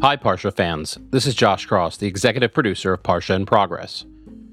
Hi, Parsha fans. This is Josh Cross, the executive producer of Parsha in Progress.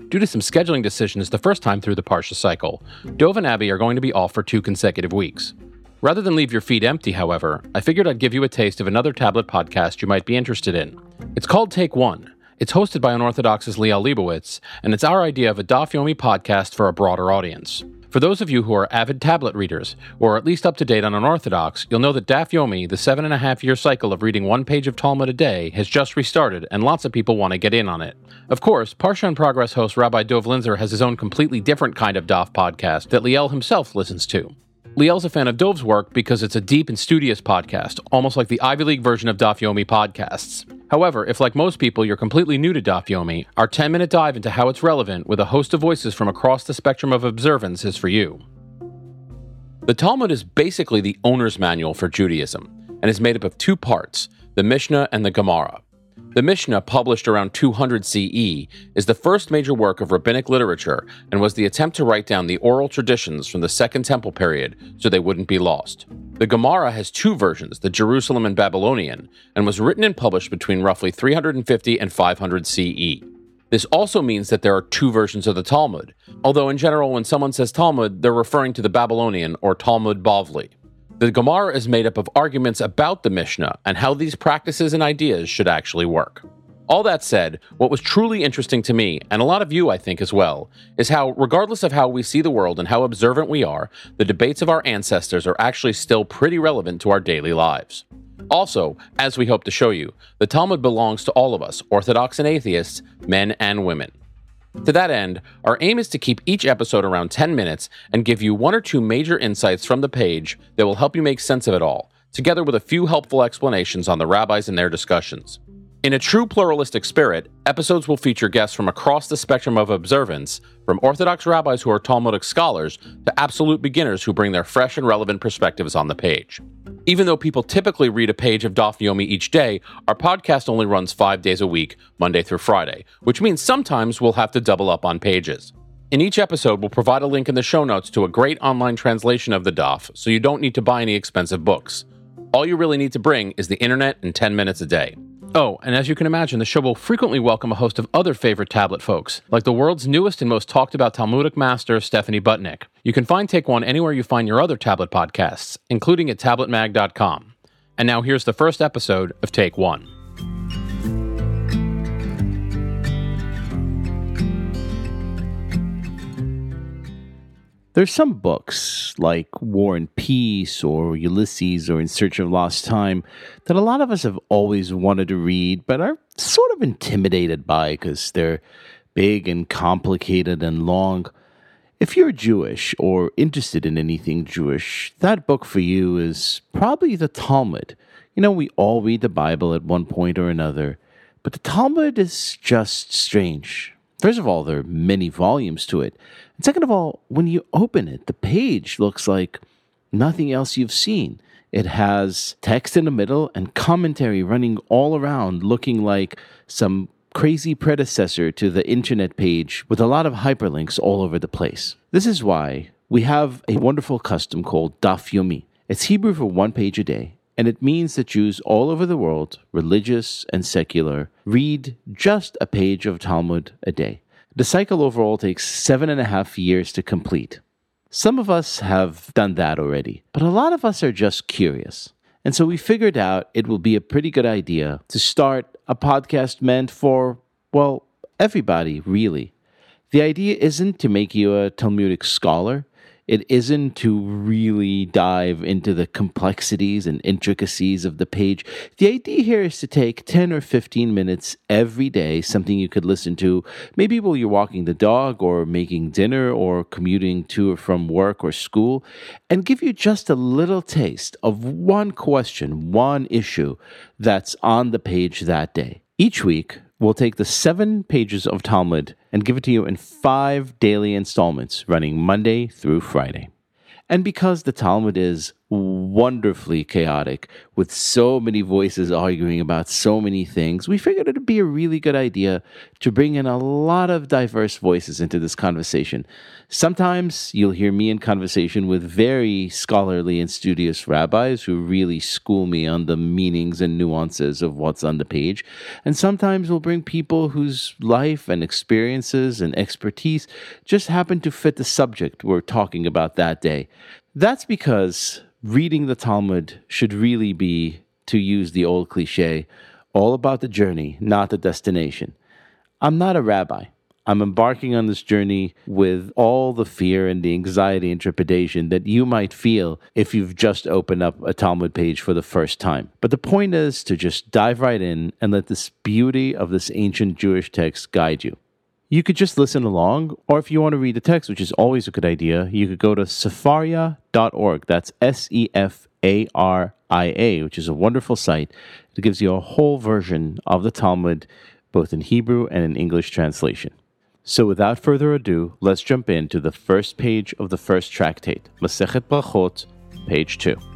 Due to some scheduling decisions the first time through the Parsha cycle, Dov and Abby are going to be off for two consecutive weeks. Rather than leave your feet empty, however, I figured I'd give you a taste of another tablet podcast you might be interested in. It's called Take One. It's hosted by Unorthodox's Liel Leibovitz, and it's our idea of a Daf Yomi podcast for a broader audience. For those of you who are avid tablet readers, or at least up to date on Unorthodox, you'll know that Daf Yomi, the seven and a half year cycle of reading one page of Talmud a day, has just restarted, and lots of people want to get in on it. Of course, Parsha in Progress host Rabbi Dov Linzer has his own completely different kind of Daf podcast that Liel himself listens to. Liel's a fan of Dov's work because it's a deep and studious podcast, almost like the Ivy League version of Daf Yomi podcasts. However, if like most people you're completely new to Daf Yomi, our 10 minute dive into how it's relevant with a host of voices from across the spectrum of observance is for you. The Talmud is basically the owner's manual for Judaism and is made up of two parts the Mishnah and the Gemara. The Mishnah, published around 200 CE, is the first major work of rabbinic literature and was the attempt to write down the oral traditions from the Second Temple period so they wouldn't be lost. The Gemara has two versions, the Jerusalem and Babylonian, and was written and published between roughly 350 and 500 CE. This also means that there are two versions of the Talmud, although in general, when someone says Talmud, they're referring to the Babylonian or Talmud Bavli. The Gemara is made up of arguments about the Mishnah and how these practices and ideas should actually work. All that said, what was truly interesting to me, and a lot of you I think as well, is how, regardless of how we see the world and how observant we are, the debates of our ancestors are actually still pretty relevant to our daily lives. Also, as we hope to show you, the Talmud belongs to all of us, Orthodox and atheists, men and women. To that end, our aim is to keep each episode around 10 minutes and give you one or two major insights from the page that will help you make sense of it all, together with a few helpful explanations on the rabbis and their discussions. In a true pluralistic spirit, episodes will feature guests from across the spectrum of observance, from Orthodox rabbis who are Talmudic scholars to absolute beginners who bring their fresh and relevant perspectives on the page. Even though people typically read a page of Daf Yomi each day, our podcast only runs five days a week, Monday through Friday, which means sometimes we'll have to double up on pages. In each episode, we'll provide a link in the show notes to a great online translation of the Daf, so you don't need to buy any expensive books. All you really need to bring is the internet and 10 minutes a day. Oh, and as you can imagine, the show will frequently welcome a host of other favorite tablet folks, like the world's newest and most talked about Talmudic master, Stephanie Butnick. You can find Take One anywhere you find your other tablet podcasts, including at tabletmag.com. And now here's the first episode of Take One. There's some books like War and Peace or Ulysses or In Search of Lost Time that a lot of us have always wanted to read, but are sort of intimidated by because they're big and complicated and long. If you're Jewish or interested in anything Jewish, that book for you is probably the Talmud. You know, we all read the Bible at one point or another, but the Talmud is just strange. First of all, there are many volumes to it. And second of all, when you open it, the page looks like nothing else you've seen. It has text in the middle and commentary running all around, looking like some crazy predecessor to the internet page with a lot of hyperlinks all over the place. This is why we have a wonderful custom called Daf Yomi. It's Hebrew for one page a day, and it means that Jews all over the world, religious and secular, read just a page of Talmud a day. The cycle overall takes seven and a half years to complete. Some of us have done that already, but a lot of us are just curious. And so we figured out it will be a pretty good idea to start a podcast meant for, well, everybody, really. The idea isn't to make you a Talmudic scholar. It isn't to really dive into the complexities and intricacies of the page. The idea here is to take 10 or 15 minutes every day, something you could listen to, maybe while you're walking the dog or making dinner or commuting to or from work or school, and give you just a little taste of one question, one issue that's on the page that day. Each week, we'll take the seven pages of Talmud and give it to you in five daily installments running Monday through Friday. And because the Talmud is wonderfully chaotic with so many voices arguing about so many things, we figured it'd be a really good idea to bring in a lot of diverse voices into this conversation. Sometimes you'll hear me in conversation with very scholarly and studious rabbis who really school me on the meanings and nuances of what's on the page. And sometimes we'll bring people whose life and experiences and expertise just happen to fit the subject we're talking about that day. That's because reading the Talmud should really be, to use the old cliche, all about the journey, not the destination. I'm not a rabbi. I'm embarking on this journey with all the fear and the anxiety and trepidation that you might feel if you've just opened up a Talmud page for the first time. But the point is to just dive right in and let this beauty of this ancient Jewish text guide you. You could just listen along, or if you want to read the text, which is always a good idea, you could go to sefaria.org. That's S E F A R I A, which is a wonderful site. It gives you a whole version of the Talmud, both in Hebrew and in English translation. So, without further ado, let's jump into the first page of the first tractate, Masechet Brachot, page 2.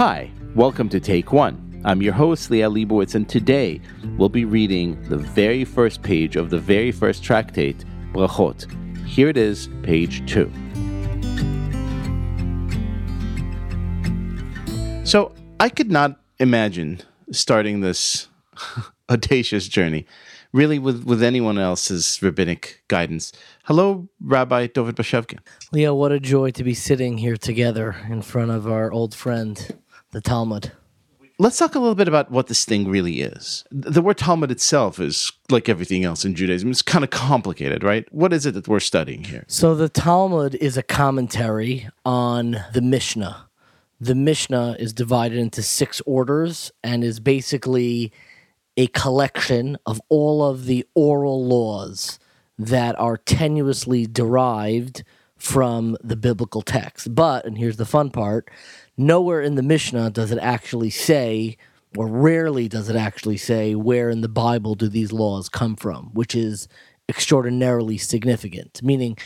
Hi, welcome to Take One. I'm your host, Liel Leibovitz, and today we'll be reading the very first page of the very first tractate, Brachot. Here it is, page 2. So, I could not imagine starting this audacious journey really with, with anyone else's rabbinic guidance. Hello, Rabbi David Bashevkin. Liel, what a joy to be sitting here together in front of our old friend, the Talmud. Let's talk a little bit about what this thing really is. The word Talmud itself is like everything else in Judaism. It's kind of complicated, right? What is it that we're studying here? So, the Talmud is a commentary on the Mishnah the Mishnah is divided into six orders and is basically a collection of all of the oral laws that are tenuously derived from the biblical text. But, and here's the fun part nowhere in the Mishnah does it actually say, or rarely does it actually say, where in the Bible do these laws come from, which is extraordinarily significant. Meaning,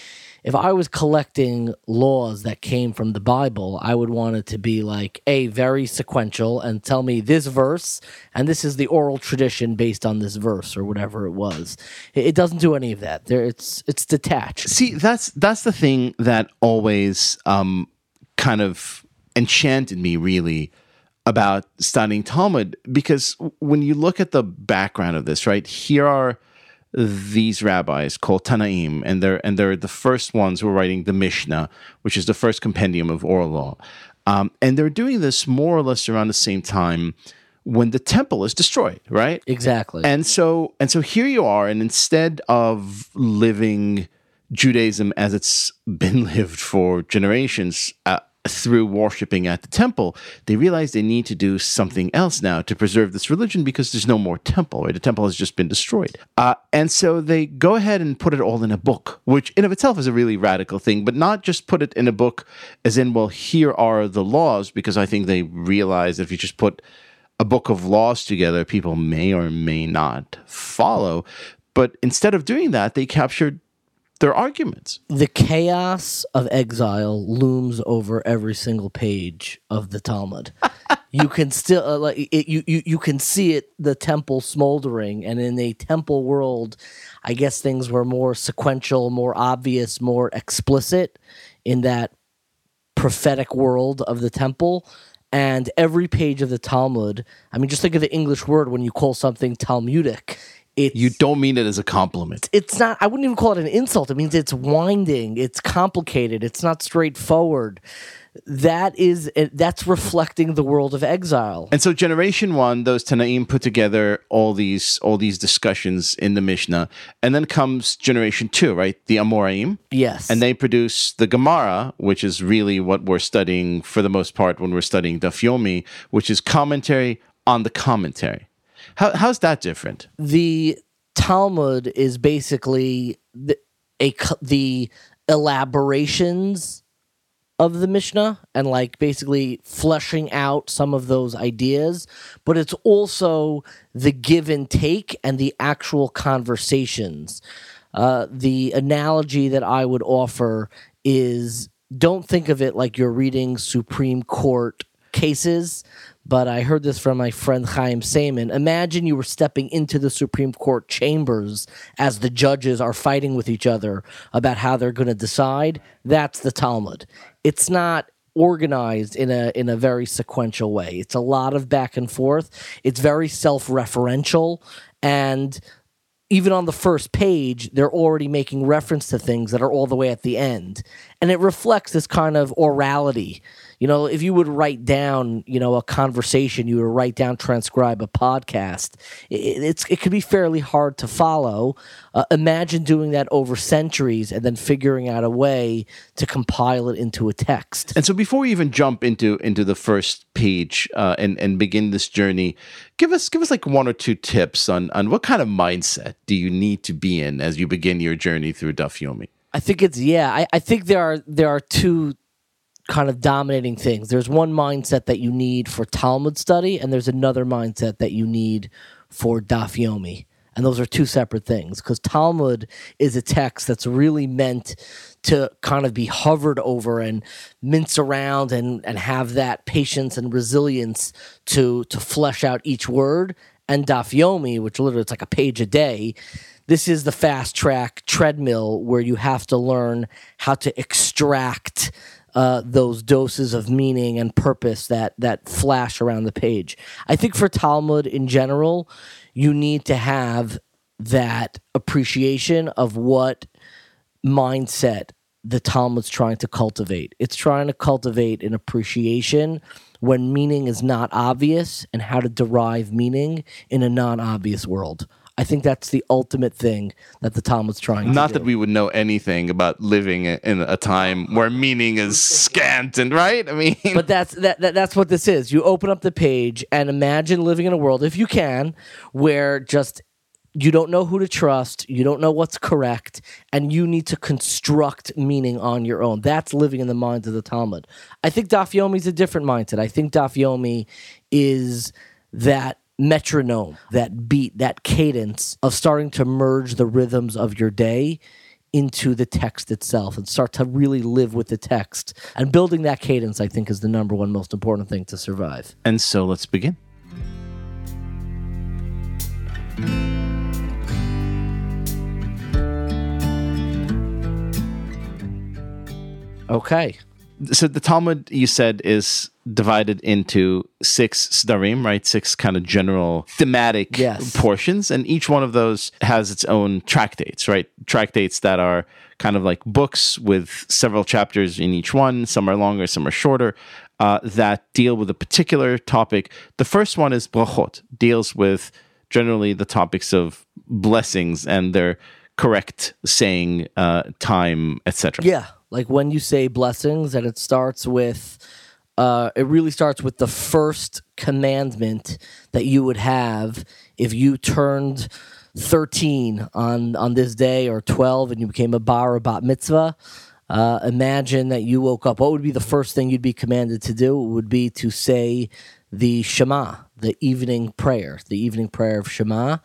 if I was collecting laws that came from the Bible, I would want it to be like a very sequential and tell me this verse and this is the oral tradition based on this verse or whatever it was. It, doesn't do any of that. There, it's it's detached. See, that's that's the thing that always um, kind of enchanted me, really, about studying Talmud because when you look at the background of this, right here are these rabbis called Tanaim, and they're and they're the first ones who are writing the Mishnah, which is the first compendium of oral law, um, and they're doing this more or less around the same time when the temple is destroyed, right? Exactly. And so and so here you are, and instead of living Judaism as it's been lived for generations. Uh, through worshiping at the temple, they realize they need to do something else now to preserve this religion because there's no more temple, right? The temple has just been destroyed. Uh, and so they go ahead and put it all in a book, which in of itself is a really radical thing, but not just put it in a book as in, well, here are the laws, because I think they realize that if you just put a book of laws together, people may or may not follow. But instead of doing that, they captured their arguments. The chaos of exile looms over every single page of the Talmud. you can still uh, like it, you, you you can see it the temple smoldering and in a temple world I guess things were more sequential, more obvious, more explicit in that prophetic world of the temple and every page of the Talmud, I mean just think of the English word when you call something Talmudic it's, you don't mean it as a compliment. It's not. I wouldn't even call it an insult. It means it's winding. It's complicated. It's not straightforward. That is that's reflecting the world of exile. And so, generation one, those Tanaim put together all these all these discussions in the Mishnah, and then comes generation two, right? The Amoraim. Yes. And they produce the Gemara, which is really what we're studying for the most part when we're studying Daf Yomi, which is commentary on the commentary. How, how's that different? The Talmud is basically the, a the elaborations of the Mishnah and like basically fleshing out some of those ideas, but it's also the give and take and the actual conversations. Uh, the analogy that I would offer is don't think of it like you're reading Supreme Court cases, but I heard this from my friend Chaim Saiman. Imagine you were stepping into the Supreme Court chambers as the judges are fighting with each other about how they're going to decide. That's the Talmud. It's not organized in a in a very sequential way. It's a lot of back and forth. It's very self-referential and even on the first page, they're already making reference to things that are all the way at the end. And it reflects this kind of orality you know, if you would write down, you know, a conversation, you would write down, transcribe a podcast. It, it's it could be fairly hard to follow. Uh, imagine doing that over centuries and then figuring out a way to compile it into a text. And so, before we even jump into into the first page uh, and and begin this journey, give us give us like one or two tips on on what kind of mindset do you need to be in as you begin your journey through Daf Yomi. I think it's yeah. I, I think there are there are two kind of dominating things. There's one mindset that you need for Talmud study, and there's another mindset that you need for Daf Yomi. And those are two separate things because Talmud is a text that's really meant to kind of be hovered over and mince around and, and have that patience and resilience to to flesh out each word. And Daf Yomi, which literally it's like a page a day, this is the fast track treadmill where you have to learn how to extract uh, those doses of meaning and purpose that that flash around the page. I think for Talmud in general, you need to have that appreciation of what mindset the Talmud's trying to cultivate. It's trying to cultivate an appreciation when meaning is not obvious and how to derive meaning in a non obvious world. I think that's the ultimate thing that the Talmud's trying to Not that we would know anything about living in a time where meaning is scant and right. I mean, but that's that, that that's what this is. You open up the page and imagine living in a world, if you can, where just you don't know who to trust, you don't know what's correct, and you need to construct meaning on your own. That's living in the minds of the Talmud. I think Daf Yomi is a different mindset. I think Dafyomi is that metronome, that beat, that cadence of starting to merge the rhythms of your day into the text itself and start to really live with the text. And building that cadence, I think, is the number one most important thing to survive. And so let's begin. Okay so the Talmud you said is divided into six sdarim, right? Six kind of general thematic yes. portions, and each one of those has its own tractates, right? Tractates that are kind of like books with several chapters in each one. Some are longer, some are shorter. Uh, that deal with a particular topic. The first one is brachot, deals with generally the topics of blessings and their correct saying, uh, time, etc. Yeah, like when you say blessings, and it starts with, uh, it really starts with the first commandment that you would have if you turned 13 on on this day or 12 and you became a bar or bat mitzvah. Uh, imagine that you woke up. What would be the first thing you'd be commanded to do? It would be to say the Shema, the evening prayer, the evening prayer of Shema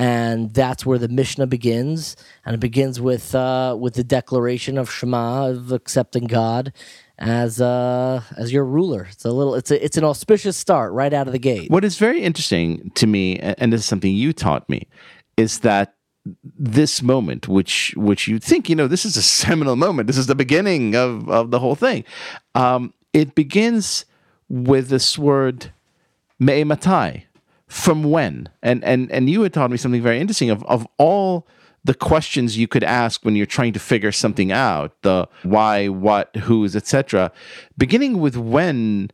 and that's where the Mishnah begins, and it begins with uh, with the declaration of Shema of accepting God as uh, as your ruler. It's a little it's a, it's an auspicious start right out of the gate. What is very interesting to me, and this is something you taught me, is that this moment, which which you think you know, this is a seminal moment. This is the beginning of of the whole thing. Um, it begins with this word me'ematai from when? And and and you had taught me something very interesting of of all the questions you could ask when you're trying to figure something out, the why, what, who's, etc. Beginning with when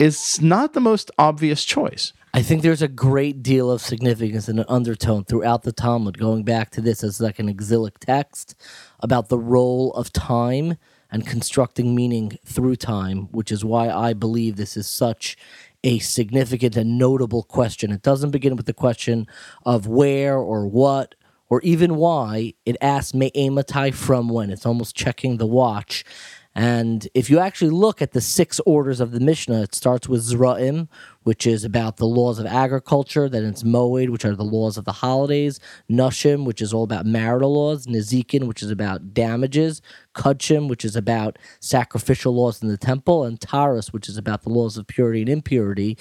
is not the most obvious choice. I think there's a great deal of significance and an undertone throughout the Talmud, going back to this as like an exilic text about the role of time and constructing meaning through time, which is why I believe this is such a significant and notable question. It doesn't begin with the question of where or what or even why. It asks me'ematai from when. It's almost checking the watch. And if you actually look at the six orders of the Mishnah, it starts with Zra'im, which is about the laws of agriculture. Then it's Moed, which are the laws of the holidays. Nashim, which is all about marital laws. Nezikin, which is about damages. Kudshim, which is about sacrificial laws in the temple. And Taurus, which is about the laws of purity and impurity.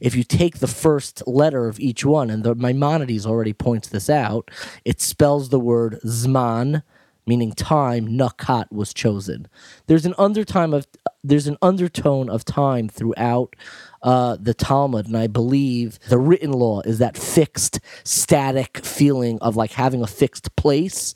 If you take the first letter of each one, and the Maimonides already points this out, it spells the word Zman, meaning time, nakat was chosen. There's an undertone of there's an undertone of time throughout uh, the Talmud, and I believe the written law is that fixed, static feeling of like having a fixed place.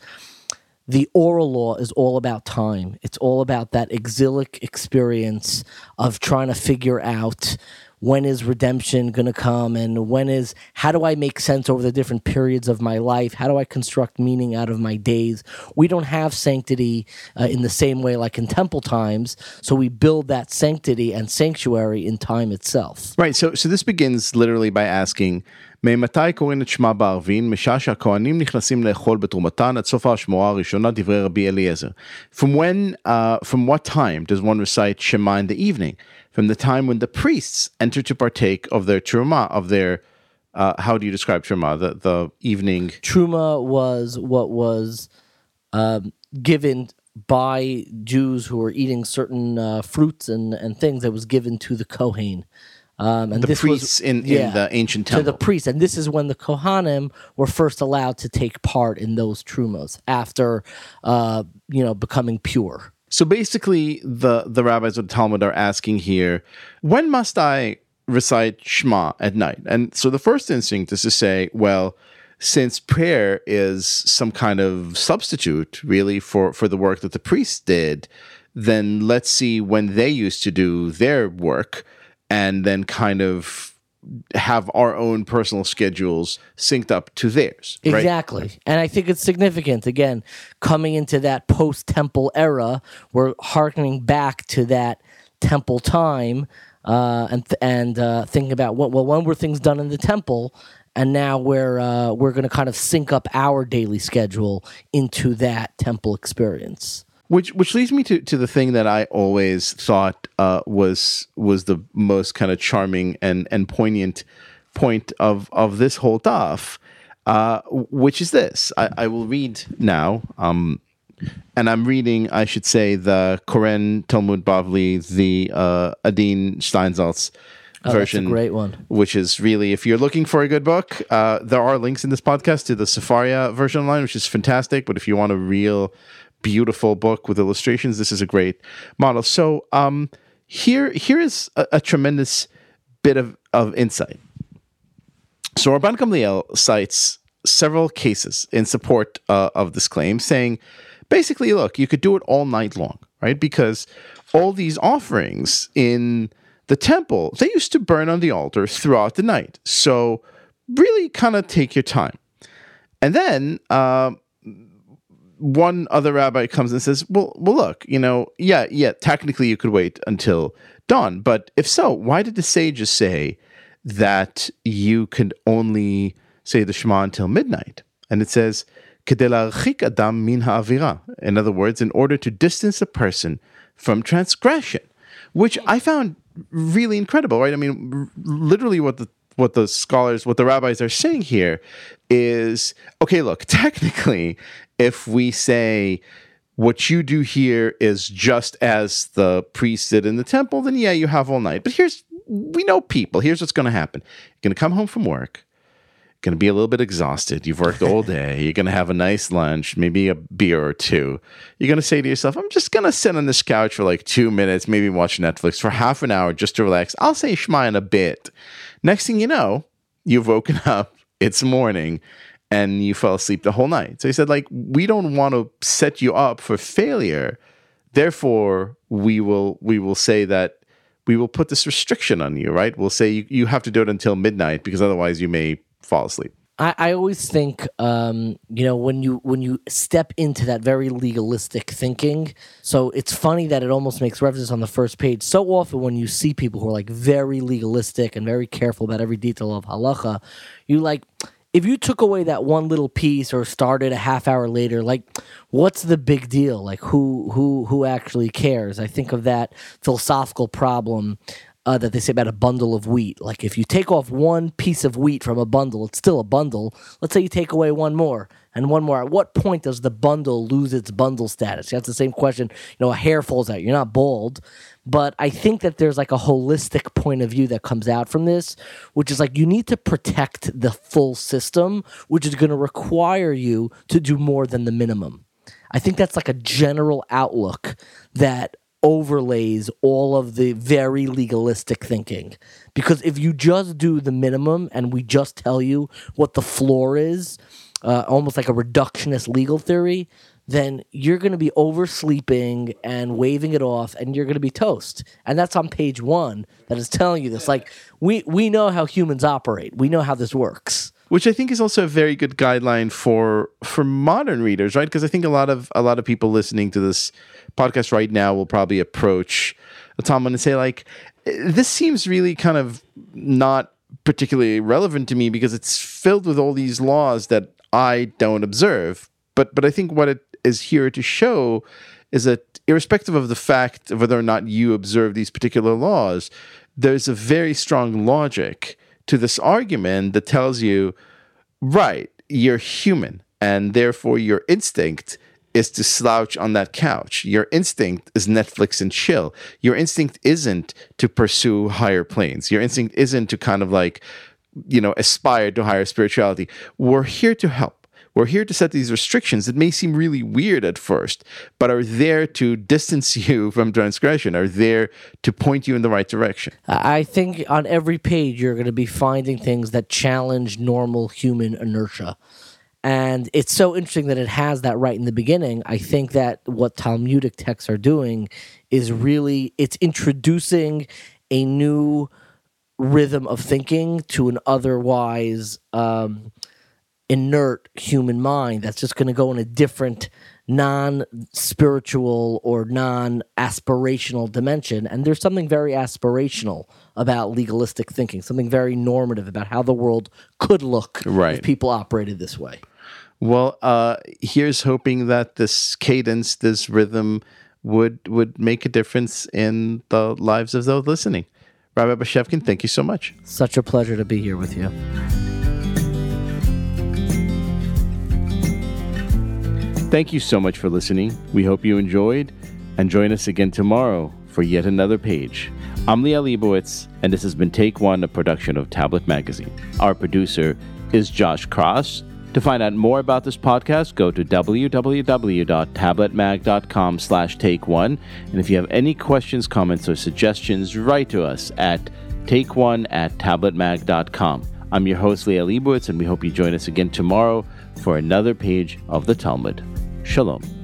The oral law is all about time. It's all about that exilic experience of trying to figure out when is redemption going to come and when is how do i make sense over the different periods of my life? How do i construct meaning out of my days? We don't have sanctity uh, in the same way like in temple times so we build that sanctity and sanctuary in time itself. Right so so this begins literally by asking ממתי קוראים את שמע בערבין? משעה שהכהנים נכנסים לאכול בתרומתן עד סוף השמועה הראשונה דברי רבי אליעזר. From when, uh, from what time does one recite Shema in the evening? from the time when the priests enter to partake of their truma, of their uh, how do you describe truma? The the evening truma was what was um, given by Jews who were eating certain uh, fruits and, and things that was given to the Kohen. Um, and the this priests was, in, yeah, in the ancient temple. To the priests. And this is when the Kohanim were first allowed to take part in those trumos after, uh, you know, becoming pure. So basically, the the rabbis of the Talmud are asking here, when must I recite Shema at night? And so the first instinct is to say, well, since prayer is some kind of substitute, really, for for the work that the priests did, then let's see when they used to do their work, and then kind of have our own personal schedules synced up to theirs. Right? Exactly. And I think it's significant, again, coming into that post temple era, we're harkening back to that temple time uh, and, and uh, thinking about, well, when were things done in the temple? And now we're, uh, we're going to kind of sync up our daily schedule into that temple experience. Which which leads me to, to the thing that I always thought uh, was was the most kind of charming and, and poignant point of of this whole daf, uh, which is this. I, I will read now, um, and I'm reading, I should say, the Koren Talmud Bavli, the uh, Adin Steinsaltz oh, version. great one. Which is really, if you're looking for a good book, uh, there are links in this podcast to the Sefaria version online, which is fantastic. But if you want a real beautiful book with illustrations. This is a great model. So um, here here is a, a, tremendous bit of, of insight. So Rabban Gamliel cites several cases in support uh, of this claim, saying basically, look, you could do it all night long, right? Because all these offerings in the temple, they used to burn on the altar throughout the night. So really kind of take your time. And then uh, one other rabbi comes and says, "Well, well, look, you know, yeah, yeah, technically you could wait until dawn, but if so, why did the sages say that you could only say the Shema until midnight?" And it says, adam min ha'avira." In other words, in order to distance a person from transgression, which I found really incredible, right? I mean, r- literally, what the what the scholars, what the rabbis are saying here is okay, look, technically, if we say what you do here is just as the priest did in the temple, then yeah, you have all night. But here's, we know people. Here's what's going to happen. You're going to come home from work, going to be a little bit exhausted. You've worked all day. You're going to have a nice lunch, maybe a beer or two. You're going to say to yourself, I'm just going to sit on this couch for like two minutes, maybe watch Netflix for half an hour just to relax. I'll say Shema in a bit. Next thing you know, you've woken up, it's morning, and you fell asleep the whole night. So he said, like, we don't want to set you up for failure. Therefore, we will we will say that we will put this restriction on you, right? We'll say you, you have to do it until midnight because otherwise you may fall asleep. I, I always think, um, you know, when you when you step into that very legalistic thinking, so it's funny that it almost makes reference on the first page. So often, when you see people who are like very legalistic and very careful about every detail of halacha, you like if you took away that one little piece or started a half hour later, like what's the big deal? Like who who who actually cares? I think of that philosophical problem uh, that they say about a bundle of wheat. Like if you take off one piece of wheat from a bundle, it's still a bundle. Let's say you take away one more and one more. At what point does the bundle lose its bundle status? That's the same question. You know, a hair falls out. You're not bald. But I think that there's like a holistic point of view that comes out from this, which is like you need to protect the full system, which is going to require you to do more than the minimum. I think that's like a general outlook that overlays all of the very legalistic thinking. Because if you just do the minimum and we just tell you what the floor is, uh, almost like a reductionist legal theory, then you're going to be oversleeping and waving it off and you're going to be toast. And that's on page one that is telling you this. Like, we, we know how humans operate, we know how this works which I think is also a very good guideline for for modern readers, right? Because I think a lot of a lot of people listening to this podcast right now will probably approach a Talmud and say like, "This seems really kind of not particularly relevant to me because it's filled with all these laws that I don't observe." But but I think what it is here to show is that irrespective of the fact of whether or not you observe these particular laws, there's a very strong logic to this argument that tells you, right, you're human, and therefore your instinct is to slouch on that couch. Your instinct is Netflix and chill. Your instinct isn't to pursue higher planes. Your instinct isn't to kind of like, you know, aspire to higher spirituality. We're here to help. We're here to set these restrictions that may seem really weird at first, but are there to distance you from transgression, are there to point you in the right direction. I think on every page you're going to be finding things that challenge normal human inertia. And it's so interesting that it has that right in the beginning. I think that what Talmudic texts are doing is really it's introducing a new rhythm of thinking to an otherwise um, inert human mind that's just going to go in a different non spiritual or non aspirational dimension. And there's something very aspirational about legalistic thinking, something very normative about how the world could look right. if people operated this way. Well, uh, here's hoping that this cadence, this rhythm, would would make a difference in the lives of those listening. Rabbi Bashevkin, thank you so much. Such a pleasure to be here with you. Thank you so much for listening. We hope you enjoyed, and join us again tomorrow for yet another page. I'm Liel Leibovitz, and this has been Take One, a production of Tablet Magazine. Our producer is Josh Cross. To find out more about this podcast, go to www.tabletmag.com slash take one. And if you have any questions, comments, or suggestions, write to us at take one at tabletmag.com. I'm your host, Liel Leibovitz, and we hope you join us again tomorrow for another page of the Talmud. Shalom.